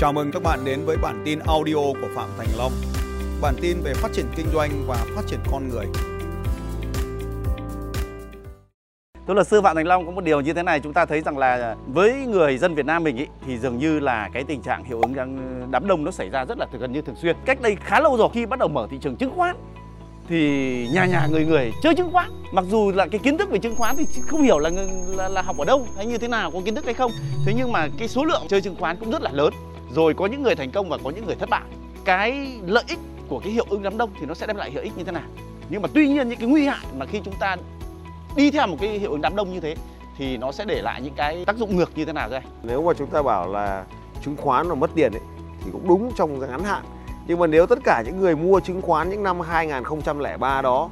Chào mừng các bạn đến với bản tin audio của Phạm Thành Long. Bản tin về phát triển kinh doanh và phát triển con người. Thưa luật sư Phạm Thành Long có một điều như thế này chúng ta thấy rằng là với người dân Việt Nam mình ý, thì dường như là cái tình trạng hiệu ứng ờ, đám đông nó xảy ra rất là gần như thường xuyên. Cách đây khá lâu rồi khi bắt đầu mở thị trường chứng khoán thì nhà nhà người người chơi chứng khoán mặc dù là cái kiến thức về chứng khoán thì không hiểu là là, là học ở đâu hay như thế nào có kiến thức hay không thế nhưng mà cái số lượng chơi chứng khoán cũng rất là lớn rồi có những người thành công và có những người thất bại. Cái lợi ích của cái hiệu ứng đám đông thì nó sẽ đem lại hiệu ích như thế nào? Nhưng mà tuy nhiên những cái nguy hại mà khi chúng ta đi theo một cái hiệu ứng đám đông như thế thì nó sẽ để lại những cái tác dụng ngược như thế nào đây nếu mà chúng ta bảo là chứng khoán nó mất tiền ấy, thì cũng đúng trong ngắn hạn. Nhưng mà nếu tất cả những người mua chứng khoán những năm 2003 đó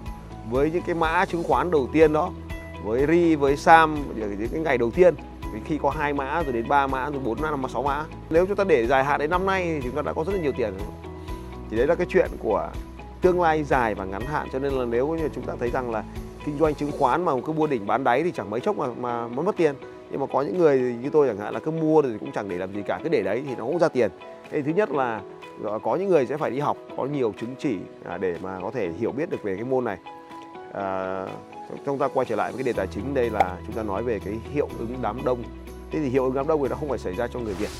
với những cái mã chứng khoán đầu tiên đó với ri với sam những cái ngày đầu tiên vì khi có hai mã rồi đến ba mã rồi bốn năm sáu mã. Nếu chúng ta để dài hạn đến năm nay thì chúng ta đã có rất là nhiều tiền thì đấy là cái chuyện của tương lai dài và ngắn hạn. Cho nên là nếu như chúng ta thấy rằng là kinh doanh chứng khoán mà cứ mua đỉnh bán đáy thì chẳng mấy chốc mà mà mất mất tiền. Nhưng mà có những người như tôi chẳng hạn là cứ mua thì cũng chẳng để làm gì cả cứ để đấy thì nó cũng ra tiền. Thế thứ nhất là có những người sẽ phải đi học có nhiều chứng chỉ à, để mà có thể hiểu biết được về cái môn này. À, chúng ta quay trở lại với cái đề tài chính đây là chúng ta nói về cái hiệu ứng đám đông. Thế thì hiệu ứng đám đông thì nó không phải xảy ra cho người việt,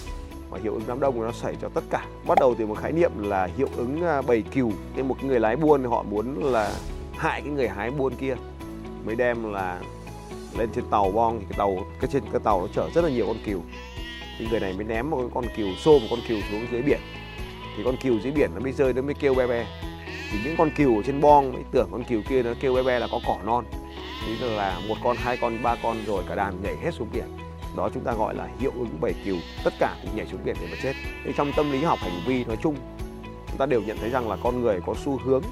mà hiệu ứng đám đông nó xảy cho tất cả. Bắt đầu từ một khái niệm là hiệu ứng à, bầy cừu. Nên một người lái buôn họ muốn là hại cái người hái buôn kia, mới đem là lên trên tàu bong. Thì cái tàu, cái trên cái tàu nó chở rất là nhiều con cừu. Thì người này mới ném một con cừu, xô một con cừu xuống dưới biển. Thì con cừu dưới biển nó mới rơi, nó mới kêu be be. Thì những con cừu ở trên bong mới tưởng con cừu kia nó kêu be be là có cỏ non thế là một con hai con ba con rồi cả đàn nhảy hết xuống biển. Đó chúng ta gọi là hiệu ứng bầy cừu tất cả cũng nhảy xuống biển để mà chết. Thì trong tâm lý học hành vi nói chung chúng ta đều nhận thấy rằng là con người có xu hướng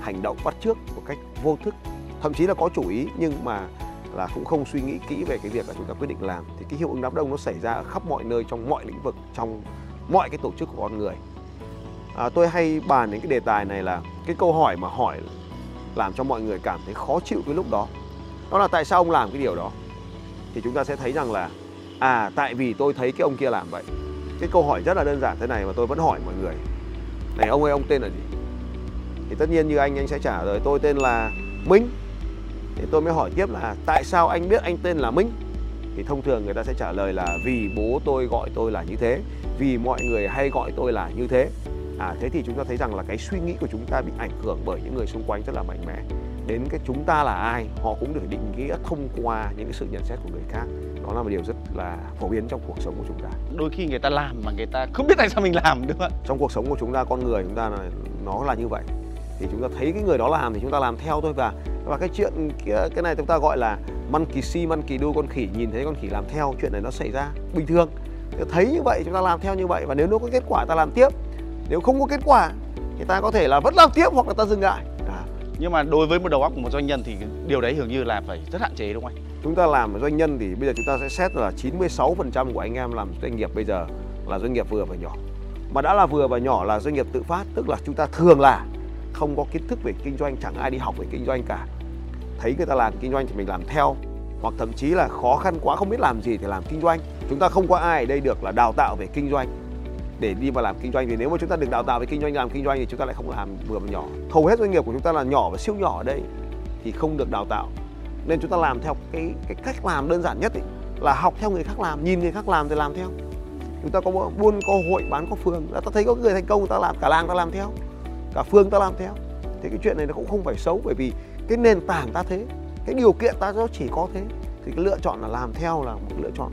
hành động bắt trước một cách vô thức. Thậm chí là có chủ ý nhưng mà là cũng không suy nghĩ kỹ về cái việc là chúng ta quyết định làm. Thì cái hiệu ứng đám đông nó xảy ra ở khắp mọi nơi trong mọi lĩnh vực trong mọi cái tổ chức của con người. À, tôi hay bàn đến cái đề tài này là cái câu hỏi mà hỏi làm cho mọi người cảm thấy khó chịu cái lúc đó đó là tại sao ông làm cái điều đó. Thì chúng ta sẽ thấy rằng là à tại vì tôi thấy cái ông kia làm vậy. Cái câu hỏi rất là đơn giản thế này mà tôi vẫn hỏi mọi người. Này, ông ơi, ông tên là gì? Thì tất nhiên như anh anh sẽ trả lời, tôi tên là Minh. Thì tôi mới hỏi tiếp là à, tại sao anh biết anh tên là Minh? Thì thông thường người ta sẽ trả lời là, vì bố tôi gọi tôi là như thế, vì mọi người hay gọi tôi là như thế. À thế thì chúng ta thấy rằng là cái suy nghĩ của chúng ta bị ảnh hưởng bởi những người xung quanh rất là mạnh mẽ đến cái chúng ta là ai họ cũng được định nghĩa thông qua những cái sự nhận xét của người khác. Đó là một điều rất là phổ biến trong cuộc sống của chúng ta. Đôi khi người ta làm mà người ta không biết tại sao mình làm không trong cuộc sống của chúng ta con người chúng ta là nó là như vậy. Thì chúng ta thấy cái người đó làm thì chúng ta làm theo thôi. Và và cái chuyện cái, cái này chúng ta gọi là monkey see monkey do con khỉ nhìn thấy con khỉ làm theo chuyện này nó xảy ra bình thường. Thấy như vậy chúng ta làm theo như vậy. Và nếu nó có kết quả ta làm tiếp. Nếu không có kết quả thì ta có thể là vẫn làm tiếp hoặc là ta dừng lại nhưng mà đối với một đầu óc của một doanh nhân thì điều đấy dường như là phải rất hạn chế, đúng không anh? Chúng ta làm doanh nhân thì bây giờ chúng ta sẽ xét là 96% của anh em làm doanh nghiệp bây giờ là doanh nghiệp vừa và nhỏ. Mà đã là vừa và nhỏ là doanh nghiệp tự phát, tức là chúng ta thường là không có kiến thức về kinh doanh, chẳng ai đi học về kinh doanh cả. Thấy người ta làm kinh doanh thì mình làm theo, hoặc thậm chí là khó khăn quá không biết làm gì thì làm kinh doanh. Chúng ta không có ai ở đây được là đào tạo về kinh doanh để đi vào làm kinh doanh vì nếu mà chúng ta được đào tạo về kinh doanh làm kinh doanh thì chúng ta lại không làm vừa và nhỏ. Hầu hết doanh nghiệp của chúng ta là nhỏ và siêu nhỏ ở đây thì không được đào tạo. Nên chúng ta làm theo cái cái cách làm đơn giản nhất ý, là học theo người khác làm nhìn người khác làm thì làm theo. Chúng ta có buôn có hội bán có phường. Ta thấy có người thành công người ta làm cả làng ta làm theo cả phương ta làm theo. Thì cái chuyện này nó cũng không phải xấu bởi vì cái nền tảng ta thế cái điều kiện ta nó chỉ có thế. Thì cái lựa chọn là làm theo là một lựa chọn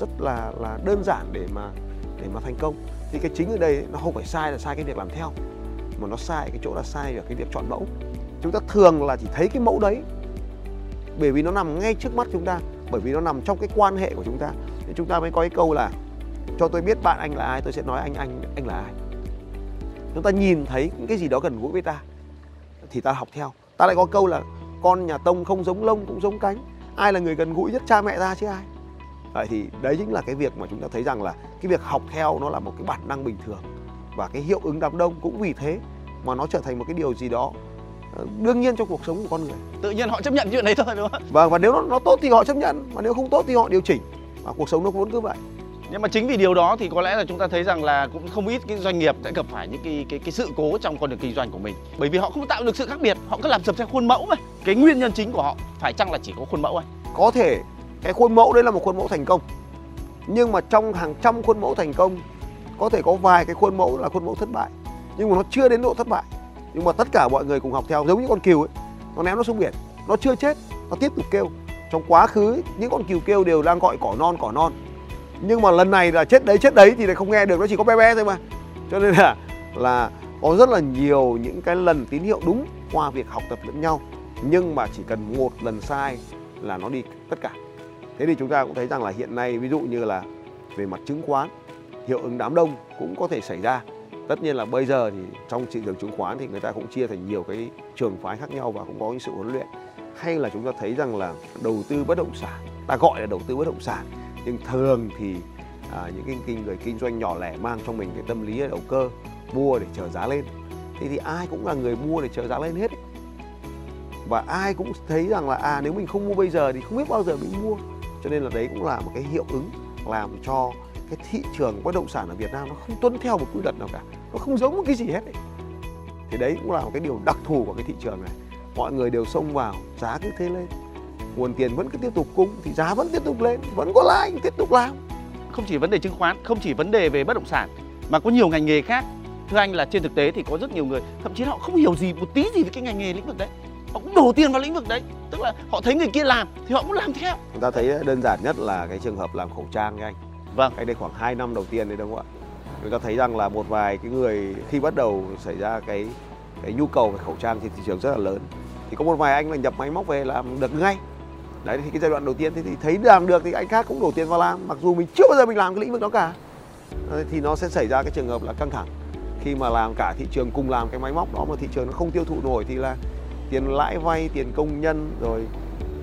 rất là là đơn giản để mà để mà thành công. Thì cái chính ở đây nó không phải sai là sai cái việc làm theo, mà nó sai, cái chỗ là sai ở cái việc chọn mẫu. Chúng ta thường là chỉ thấy cái mẫu đấy bởi vì nó nằm ngay trước mắt chúng ta, bởi vì nó nằm trong cái quan hệ của chúng ta. Thì chúng ta mới có cái câu là, cho tôi biết bạn anh là ai, tôi sẽ nói anh anh anh là ai. Chúng ta nhìn thấy cái gì đó gần gũi với ta, thì ta học theo. Ta lại có câu là, con nhà tông không giống lông cũng giống cánh, ai là người gần gũi nhất cha mẹ ta chứ ai? Vậy thì đấy chính là cái việc mà chúng ta thấy rằng là cái việc học theo nó là một cái bản năng bình thường và cái hiệu ứng đám đông cũng vì thế mà nó trở thành một cái điều gì đó ờ, đương nhiên trong cuộc sống của con người. Tự nhiên họ chấp nhận chuyện đấy thôi đúng không? Và và nếu nó, nó tốt thì họ chấp nhận mà nếu không tốt thì họ điều chỉnh. Và cuộc sống nó vốn cứ vậy. Nhưng mà chính vì điều đó thì có lẽ là chúng ta thấy rằng là cũng không ít cái doanh nghiệp đã gặp phải những cái cái cái sự cố trong con đường kinh doanh của mình. Bởi vì họ không tạo được sự khác biệt họ cứ làm dập theo khuôn mẫu mà. Cái nguyên nhân chính của họ phải chăng là chỉ có khuôn mẫu anh có thể cái khuôn mẫu đấy là một khuôn mẫu thành công. Nhưng mà trong hàng trăm khuôn mẫu thành công, có thể có vài cái khuôn mẫu là khuôn mẫu thất bại. Nhưng mà nó chưa đến độ thất bại. Nhưng mà tất cả mọi người cùng học theo, giống như con cừu ấy, nó ném nó xuống biển, nó chưa chết, nó tiếp tục kêu. Trong quá khứ, những con cừu kêu đều đang gọi cỏ non cỏ non. Nhưng mà lần này là chết đấy chết đấy thì lại không nghe được, nó chỉ có bé bé thôi mà. Cho nên là là có rất là nhiều những cái lần tín hiệu đúng qua việc học tập lẫn nhau. Nhưng mà chỉ cần một lần sai là nó đi tất cả thế thì chúng ta cũng thấy rằng là hiện nay ví dụ như là về mặt chứng khoán hiệu ứng đám đông cũng có thể xảy ra. Tất nhiên là bây giờ thì trong thị trường chứng khoán thì người ta cũng chia thành nhiều cái trường phái khác nhau và cũng có những sự huấn luyện. Hay là chúng ta thấy rằng là đầu tư bất động sản ta gọi là đầu tư bất động sản nhưng thường thì à, những cái, cái người kinh doanh nhỏ lẻ mang trong mình cái tâm lý đầu cơ mua để chờ giá lên. Thế thì ai cũng là người mua để chờ giá lên hết ấy. và ai cũng thấy rằng là à nếu mình không mua bây giờ thì không biết bao giờ mình mua cho nên là đấy cũng là một cái hiệu ứng làm cho cái thị trường bất động sản ở Việt Nam nó không tuân theo một quy luật nào cả. Nó không giống một cái gì hết ấy. thì đấy cũng là một cái điều đặc thù của cái thị trường này. Mọi người đều xông vào, giá cứ thế lên. Nguồn tiền vẫn cứ tiếp tục cung, thì giá vẫn tiếp tục lên vẫn có lãi, tiếp tục làm. Không chỉ vấn đề chứng khoán, không chỉ vấn đề về bất động sản, mà có nhiều ngành nghề khác. Thưa anh là trên thực tế thì có rất nhiều người, thậm chí họ không hiểu gì, một tí gì về cái ngành nghề lĩnh vực đấy họ cũng đổ tiền vào lĩnh vực đấy. Tức là họ thấy người kia làm thì họ cũng làm theo. Chúng ta thấy đơn giản nhất là cái trường hợp làm khẩu trang nha anh. Vâng. Cách đây khoảng 2 năm đầu tiên đấy đúng không ạ? Chúng ta thấy rằng là một vài cái người khi bắt đầu xảy ra cái cái nhu cầu về khẩu trang trên thị trường rất là lớn. Thì có một vài anh là nhập máy móc về làm được ngay. Đấy thì cái giai đoạn đầu tiên thì, thì thấy làm được thì anh khác cũng đổ tiền vào làm mặc dù mình chưa bao giờ mình làm cái lĩnh vực đó cả. Đấy, thì nó sẽ xảy ra cái trường hợp là căng thẳng. Khi mà làm cả thị trường cùng làm cái máy móc đó mà thị trường nó không tiêu thụ nổi thì là tiền lãi vay tiền công nhân rồi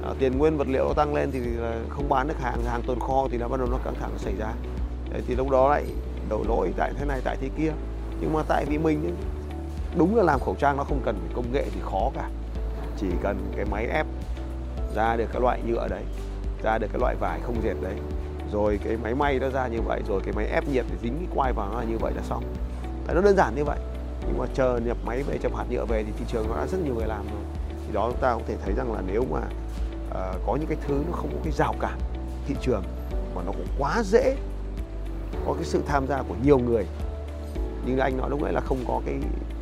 à, tiền nguyên vật liệu nó tăng lên thì là không bán được hàng hàng tồn kho thì là bắt đầu nó căng thẳng nó xảy ra. Đấy, thì lúc đó lại đổ lỗi tại thế này tại thế kia. Nhưng mà tại vì mình ấy, đúng là làm khẩu trang nó không cần phải công nghệ thì khó cả. Chỉ cần cái máy ép ra được cái loại nhựa đấy ra được cái loại vải không dệt đấy. Rồi cái máy may nó ra như vậy rồi cái máy ép nhiệt để dính cái quai vào nó là như vậy là xong. Đấy, nó đơn giản như vậy nhưng mà chờ nhập máy về chập hạt nhựa về thì thị trường nó đã rất nhiều người làm rồi. Thì đó chúng ta cũng thể thấy rằng là nếu mà uh, có những cái thứ nó không có cái rào cản thị trường mà nó cũng quá dễ có cái sự tham gia của nhiều người. Như anh nói lúc nãy là không có cái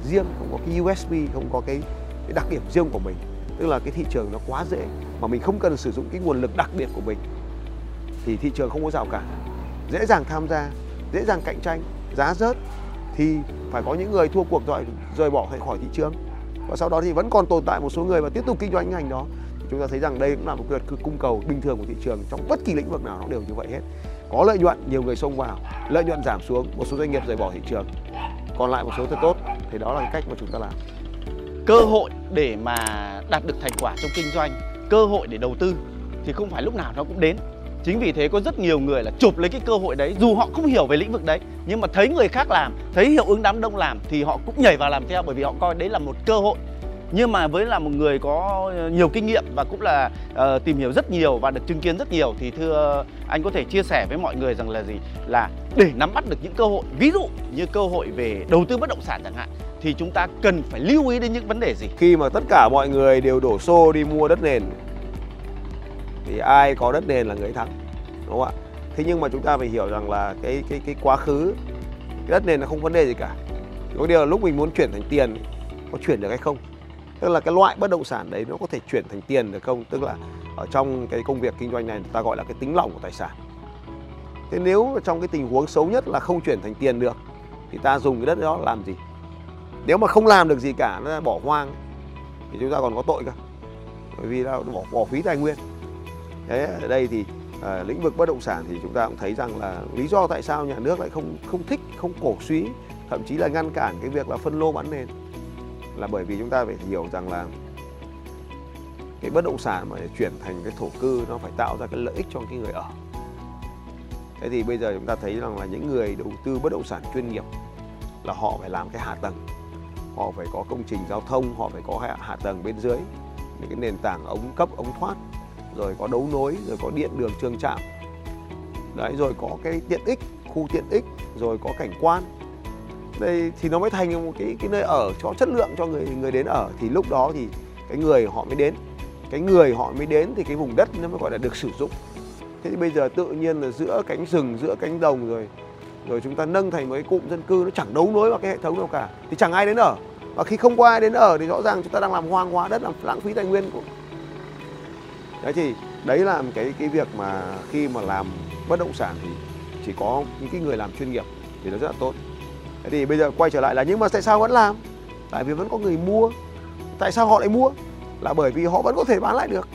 riêng không có cái USB, không có cái, cái đặc điểm riêng của mình. Tức là cái thị trường nó quá dễ mà mình không cần sử dụng cái nguồn lực đặc biệt của mình thì thị trường không có rào cản. Dễ dàng tham gia dễ dàng cạnh tranh giá rớt thì phải có những người thua cuộc rồi, rời bỏ khỏi thị trường. Và sau đó thì vẫn còn tồn tại một số người và tiếp tục kinh doanh ngành đó. Chúng ta thấy rằng đây cũng là một luật cung cầu bình thường của thị trường trong bất kỳ lĩnh vực nào nó đều như vậy hết. Có lợi nhuận, nhiều người xông vào, lợi nhuận giảm xuống, một số doanh nghiệp rời bỏ thị trường. Còn lại một số thật tốt thì đó là cái cách mà chúng ta làm. Cơ hội để mà đạt được thành quả trong kinh doanh, cơ hội để đầu tư thì không phải lúc nào nó cũng đến chính vì thế có rất nhiều người là chụp lấy cái cơ hội đấy dù họ không hiểu về lĩnh vực đấy nhưng mà thấy người khác làm thấy hiệu ứng đám đông làm thì họ cũng nhảy vào làm theo bởi vì họ coi đấy là một cơ hội. Nhưng mà với là một người có nhiều kinh nghiệm và cũng là uh, tìm hiểu rất nhiều và được chứng kiến rất nhiều thì thưa anh có thể chia sẻ với mọi người rằng là gì? Là để nắm bắt được những cơ hội ví dụ như cơ hội về đầu tư bất động sản chẳng hạn thì chúng ta cần phải lưu ý đến những vấn đề gì? Khi mà tất cả mọi người đều đổ xô đi mua đất nền thì ai có đất nền là người thắng đúng không ạ? Thế nhưng mà chúng ta phải hiểu rằng là cái cái cái quá khứ cái đất nền là không vấn đề gì cả. Có điều là lúc mình muốn chuyển thành tiền có chuyển được hay không? Tức là cái loại bất động sản đấy nó có thể chuyển thành tiền được không? Tức là ở trong cái công việc kinh doanh này ta gọi là cái tính lỏng của tài sản. Thế nếu trong cái tình huống xấu nhất là không chuyển thành tiền được thì ta dùng cái đất đó làm gì? Nếu mà không làm được gì cả nó bỏ hoang thì chúng ta còn có tội cơ. Bởi vì là bỏ, bỏ phí tài nguyên thế ở đây thì à, lĩnh vực bất động sản thì chúng ta cũng thấy rằng là lý do tại sao nhà nước lại không không thích không cổ suý thậm chí là ngăn cản cái việc là phân lô bán nền là bởi vì chúng ta phải hiểu rằng là cái bất động sản mà để chuyển thành cái thổ cư nó phải tạo ra cái lợi ích cho cái người ở. Thế thì bây giờ chúng ta thấy rằng là những người đầu tư bất động sản chuyên nghiệp là họ phải làm cái hạ tầng họ phải có công trình giao thông họ phải có hạ, hạ tầng bên dưới những cái nền tảng ống cấp ống thoát rồi có đấu nối, rồi có điện đường trường trạm. Đấy, rồi có cái tiện ích, khu tiện ích, rồi có cảnh quan. Đây thì nó mới thành một cái cái nơi ở cho chất lượng cho người người đến ở. Thì lúc đó thì cái người họ mới đến. Cái người họ mới đến thì cái vùng đất nó mới gọi là được sử dụng. Thế thì bây giờ tự nhiên là giữa cánh rừng, giữa cánh đồng rồi rồi chúng ta nâng thành một cái cụm dân cư nó chẳng đấu nối vào cái hệ thống đâu cả. Thì chẳng ai đến ở. Và khi không có ai đến ở thì rõ ràng chúng ta đang làm hoang hóa đất, làm lãng phí tài nguyên của đấy thì đấy là cái cái việc mà khi mà làm bất động sản thì chỉ có những cái người làm chuyên nghiệp thì nó rất là tốt. Thế thì bây giờ quay trở lại là nhưng mà tại sao vẫn làm? Tại vì vẫn có người mua. Tại sao họ lại mua? Là bởi vì họ vẫn có thể bán lại được.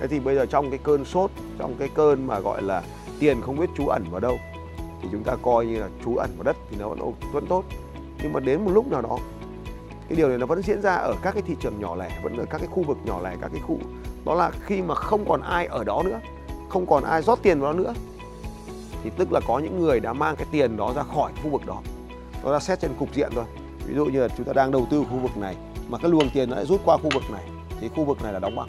Thế thì bây giờ trong cái cơn sốt, trong cái cơn mà gọi là tiền không biết trú ẩn vào đâu, thì chúng ta coi như là trú ẩn vào đất thì nó vẫn vẫn tốt. Nhưng mà đến một lúc nào đó, cái điều này nó vẫn diễn ra ở các cái thị trường nhỏ lẻ, vẫn ở các cái khu vực nhỏ lẻ, các cái khu đó là khi mà không còn ai ở đó nữa, không còn ai rót tiền vào đó nữa, thì tức là có những người đã mang cái tiền đó ra khỏi khu vực đó. Đó là xét trên cục diện thôi. Ví dụ như là chúng ta đang đầu tư khu vực này, mà cái luồng tiền nó lại rút qua khu vực này, thì khu vực này là đóng băng.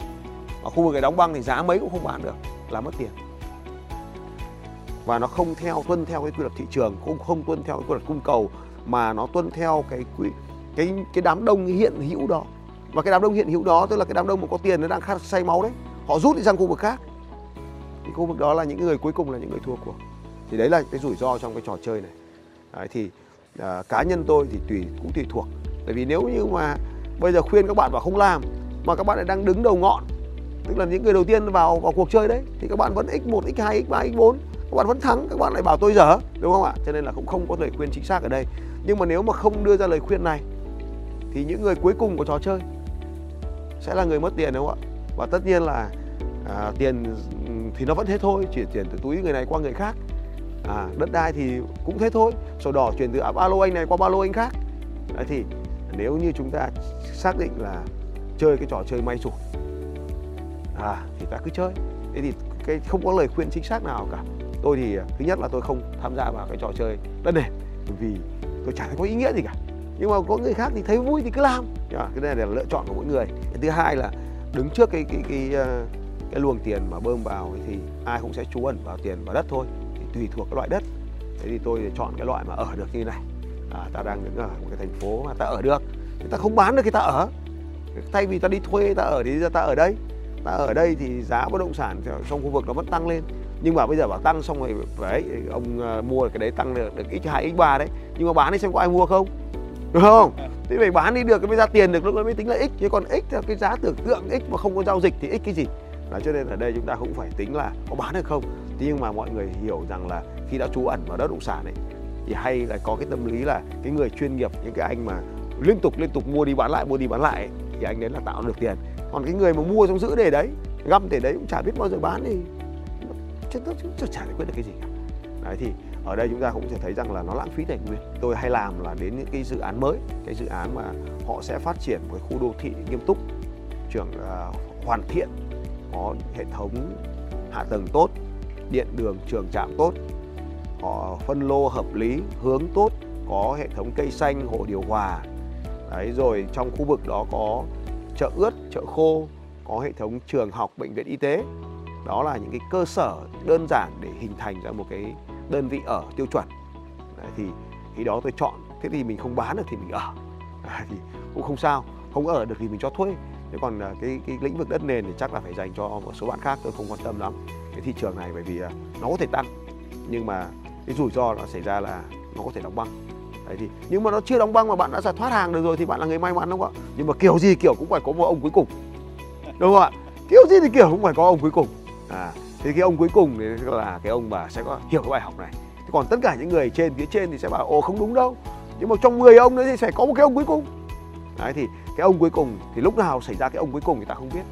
Mà khu vực này đóng băng thì giá mấy cũng không bán được, là mất tiền. Và nó không theo, tuân theo cái quy luật thị trường, cũng không tuân theo cái quy luật cung cầu, mà nó tuân theo cái quy, cái cái đám đông hiện hữu đó và cái đám đông hiện hữu đó tức là cái đám đông mà có tiền nó đang khát say máu đấy họ rút đi sang khu vực khác. Thì khu vực đó là những người cuối cùng là những người thua cuộc. Thì đấy là cái rủi ro trong cái trò chơi này. Đấy, thì à, cá nhân tôi thì tùy cũng tùy thuộc. Bởi vì nếu như mà bây giờ khuyên các bạn vào không làm mà các bạn lại đang đứng đầu ngọn tức là những người đầu tiên vào vào cuộc chơi đấy thì các bạn vẫn x1 x2 x3 x4 các bạn vẫn thắng các bạn lại bảo tôi dở đúng không ạ? Cho nên là cũng không có lời khuyên chính xác ở đây. Nhưng mà nếu mà không đưa ra lời khuyên này thì những người cuối cùng của trò chơi sẽ là người mất tiền đúng không ạ? Và tất nhiên là à, tiền thì nó vẫn thế thôi chuyển tiền từ túi người này qua người khác. À, đất đai thì cũng thế thôi sổ đỏ chuyển từ ba lô anh này qua ba lô anh khác. Đấy thì nếu như chúng ta xác định là chơi cái trò chơi may rủi à thì ta cứ chơi. Thế thì cái không có lời khuyên chính xác nào cả. Tôi thì à, thứ nhất là tôi không tham gia vào cái trò chơi đất nền vì tôi chả thấy có ý nghĩa gì cả. Nhưng mà có người khác thì thấy vui thì cứ làm cái này là lựa chọn của mỗi người. Cái thứ hai là đứng trước cái cái cái ờ, cái, luồng tiền mà bơm vào thì ai cũng sẽ trú ẩn vào tiền vào đất thôi thì tùy thuộc cái loại đất. Thế thì tôi chọn cái loại mà ở được như này. À, ta đang đứng ở một cái thành phố mà ta ở được thì ta không bán được thì ta ở. Thay vì ta đi thuê ta ở thì ta ở đây. Ta ở đây thì giá bất động sản trong khu vực nó vẫn tăng lên. Nhưng mà bây giờ bảo tăng xong rồi đấy ông ờ, mua cái đấy tăng được, được x2 x3 đấy. Nhưng mà bán đi xem có ai mua không? Đúng không? Thế phải bán đi được cái mới ra tiền được lúc đó mới tính là x chứ còn x là cái giá tưởng tượng x mà không có giao dịch thì x cái gì? Là cho nên ở đây chúng ta cũng phải tính là có bán được không? Thế nhưng mà mọi người hiểu rằng là khi đã trú ẩn vào đất động sản ấy thì hay là có cái tâm lý là cái người chuyên nghiệp những cái anh mà liên tục liên tục mua đi bán lại mua đi bán lại ấy, thì anh đấy là tạo được tiền. Còn cái người mà mua xong giữ để đấy găm để đấy cũng chả biết bao giờ bán thì chứ chả giải quyết được cái gì cả đấy thì ở đây chúng ta cũng sẽ thấy rằng là nó lãng phí tài nguyên. Tôi hay làm là đến những cái dự án mới cái dự án mà họ sẽ phát triển một khu đô thị nghiêm túc trường uh, à, hoàn thiện có hệ thống hạ tầng tốt điện đường trường trạm tốt họ phân lô hợp lý hướng tốt có hệ thống cây xanh hồ điều hòa. Đấy rồi trong khu vực đó có chợ ướt chợ khô có hệ thống trường học bệnh viện y tế. Đó là những cái cơ sở đơn giản để hình thành ra một cái đơn vị ở tiêu chuẩn. Đấy, thì khi đó tôi chọn thế thì mình không bán được thì mình ở. À, thì cũng không sao không ở được thì mình cho thuê. Thế còn à, cái cái lĩnh vực đất nền thì chắc là phải dành cho một số bạn khác tôi không quan tâm lắm. Cái thị trường này bởi vì à, nó có thể tăng nhưng mà cái rủi ro nó xảy ra là nó có thể đóng băng. Đấy thì nhưng mà nó chưa đóng băng mà bạn đã giải thoát hàng được rồi thì bạn là người may mắn đúng không ạ? Nhưng mà kiểu gì kiểu cũng phải có một ông cuối cùng. Đúng không ạ? Kiểu gì thì kiểu cũng phải có ông cuối cùng. À thì cái ông cuối cùng thì là cái ông mà sẽ có hiểu cái bài học này. Còn tất cả những người trên phía trên thì sẽ bảo ồ không đúng đâu. Nhưng mà trong 10 ông đấy thì sẽ có một cái ông cuối cùng. Đấy thì cái ông cuối cùng thì lúc nào xảy ra cái ông cuối cùng thì ta không biết.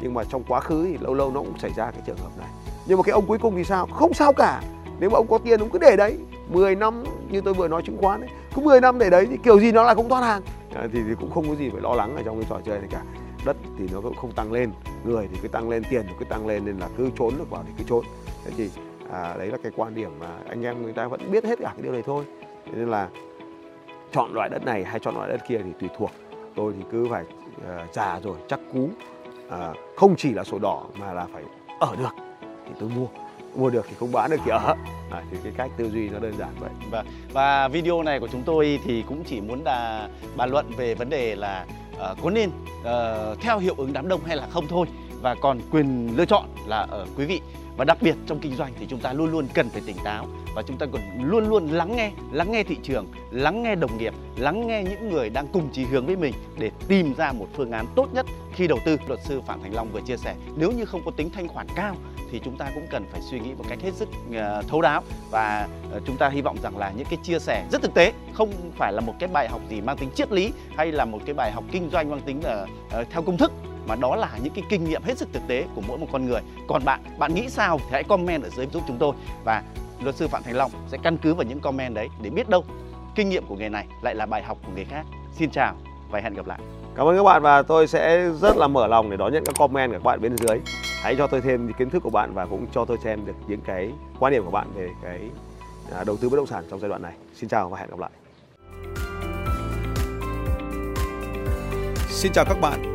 Nhưng mà trong quá khứ thì lâu lâu nó cũng xảy ra cái trường hợp này. Nhưng mà cái ông cuối cùng thì sao? Không sao cả. Nếu mà ông có tiền ông cứ để đấy. 10 năm như tôi vừa nói chứng khoán ấy cứ 10 năm để đấy thì kiểu gì nó là cũng thoát hàng. À, thì, thì cũng không có gì phải lo lắng ở trong cái trò chơi này cả đất thì nó cũng không tăng lên người thì cứ tăng lên tiền thì cứ tăng lên nên là cứ trốn được vào thì cứ trốn. Thế thì à, đấy là cái quan điểm mà anh em người ta vẫn biết hết cả cái điều này thôi. Thế nên là chọn loại đất này hay chọn loại đất kia thì tùy thuộc. Tôi thì cứ phải uh, già rồi chắc cú uh, không chỉ là sổ đỏ mà là phải ở được thì tôi mua. Mua được thì không bán được thì ở. À, thì cái cách tư duy nó đơn giản vậy. Và và video này của chúng tôi thì cũng chỉ muốn là bàn luận về vấn đề là Ờ, có nên ờ, theo hiệu ứng đám đông hay là không thôi? Và còn quyền lựa chọn là ở quý vị và đặc biệt trong kinh doanh thì chúng ta luôn luôn cần phải tỉnh táo. Và chúng ta còn luôn luôn lắng nghe lắng nghe thị trường, lắng nghe đồng nghiệp, lắng nghe những người đang cùng chí hướng với mình để tìm ra một phương án tốt nhất khi đầu tư. Luật sư phạm thành long vừa chia sẻ, nếu như không có tính thanh khoản cao thì chúng ta cũng cần phải suy nghĩ một cách hết sức ờ, thấu đáo. Và ờ, chúng ta hy vọng rằng là những cái chia sẻ rất thực tế, không phải là một cái bài học gì mang tính triết lý hay là một cái bài học kinh doanh mang tính là theo công thức mà đó là những cái kinh nghiệm hết sức thực tế của mỗi một con người. Còn bạn bạn nghĩ sao? Thì hãy comment ở dưới giúp chúng tôi. Và luật sư phạm thành long sẽ căn cứ vào những comment đấy để biết đâu kinh nghiệm của nghề này lại là bài học của người khác. Xin chào và hẹn gặp lại. Cảm ơn các bạn và tôi sẽ rất là mở lòng để đón nhận các comment của các bạn bên dưới. Hãy cho tôi thêm kiến thức của bạn và cũng cho tôi xem được những cái quan điểm của bạn về cái à, đầu tư bất động sản trong giai đoạn này. Xin chào và hẹn gặp lại. Xin chào các bạn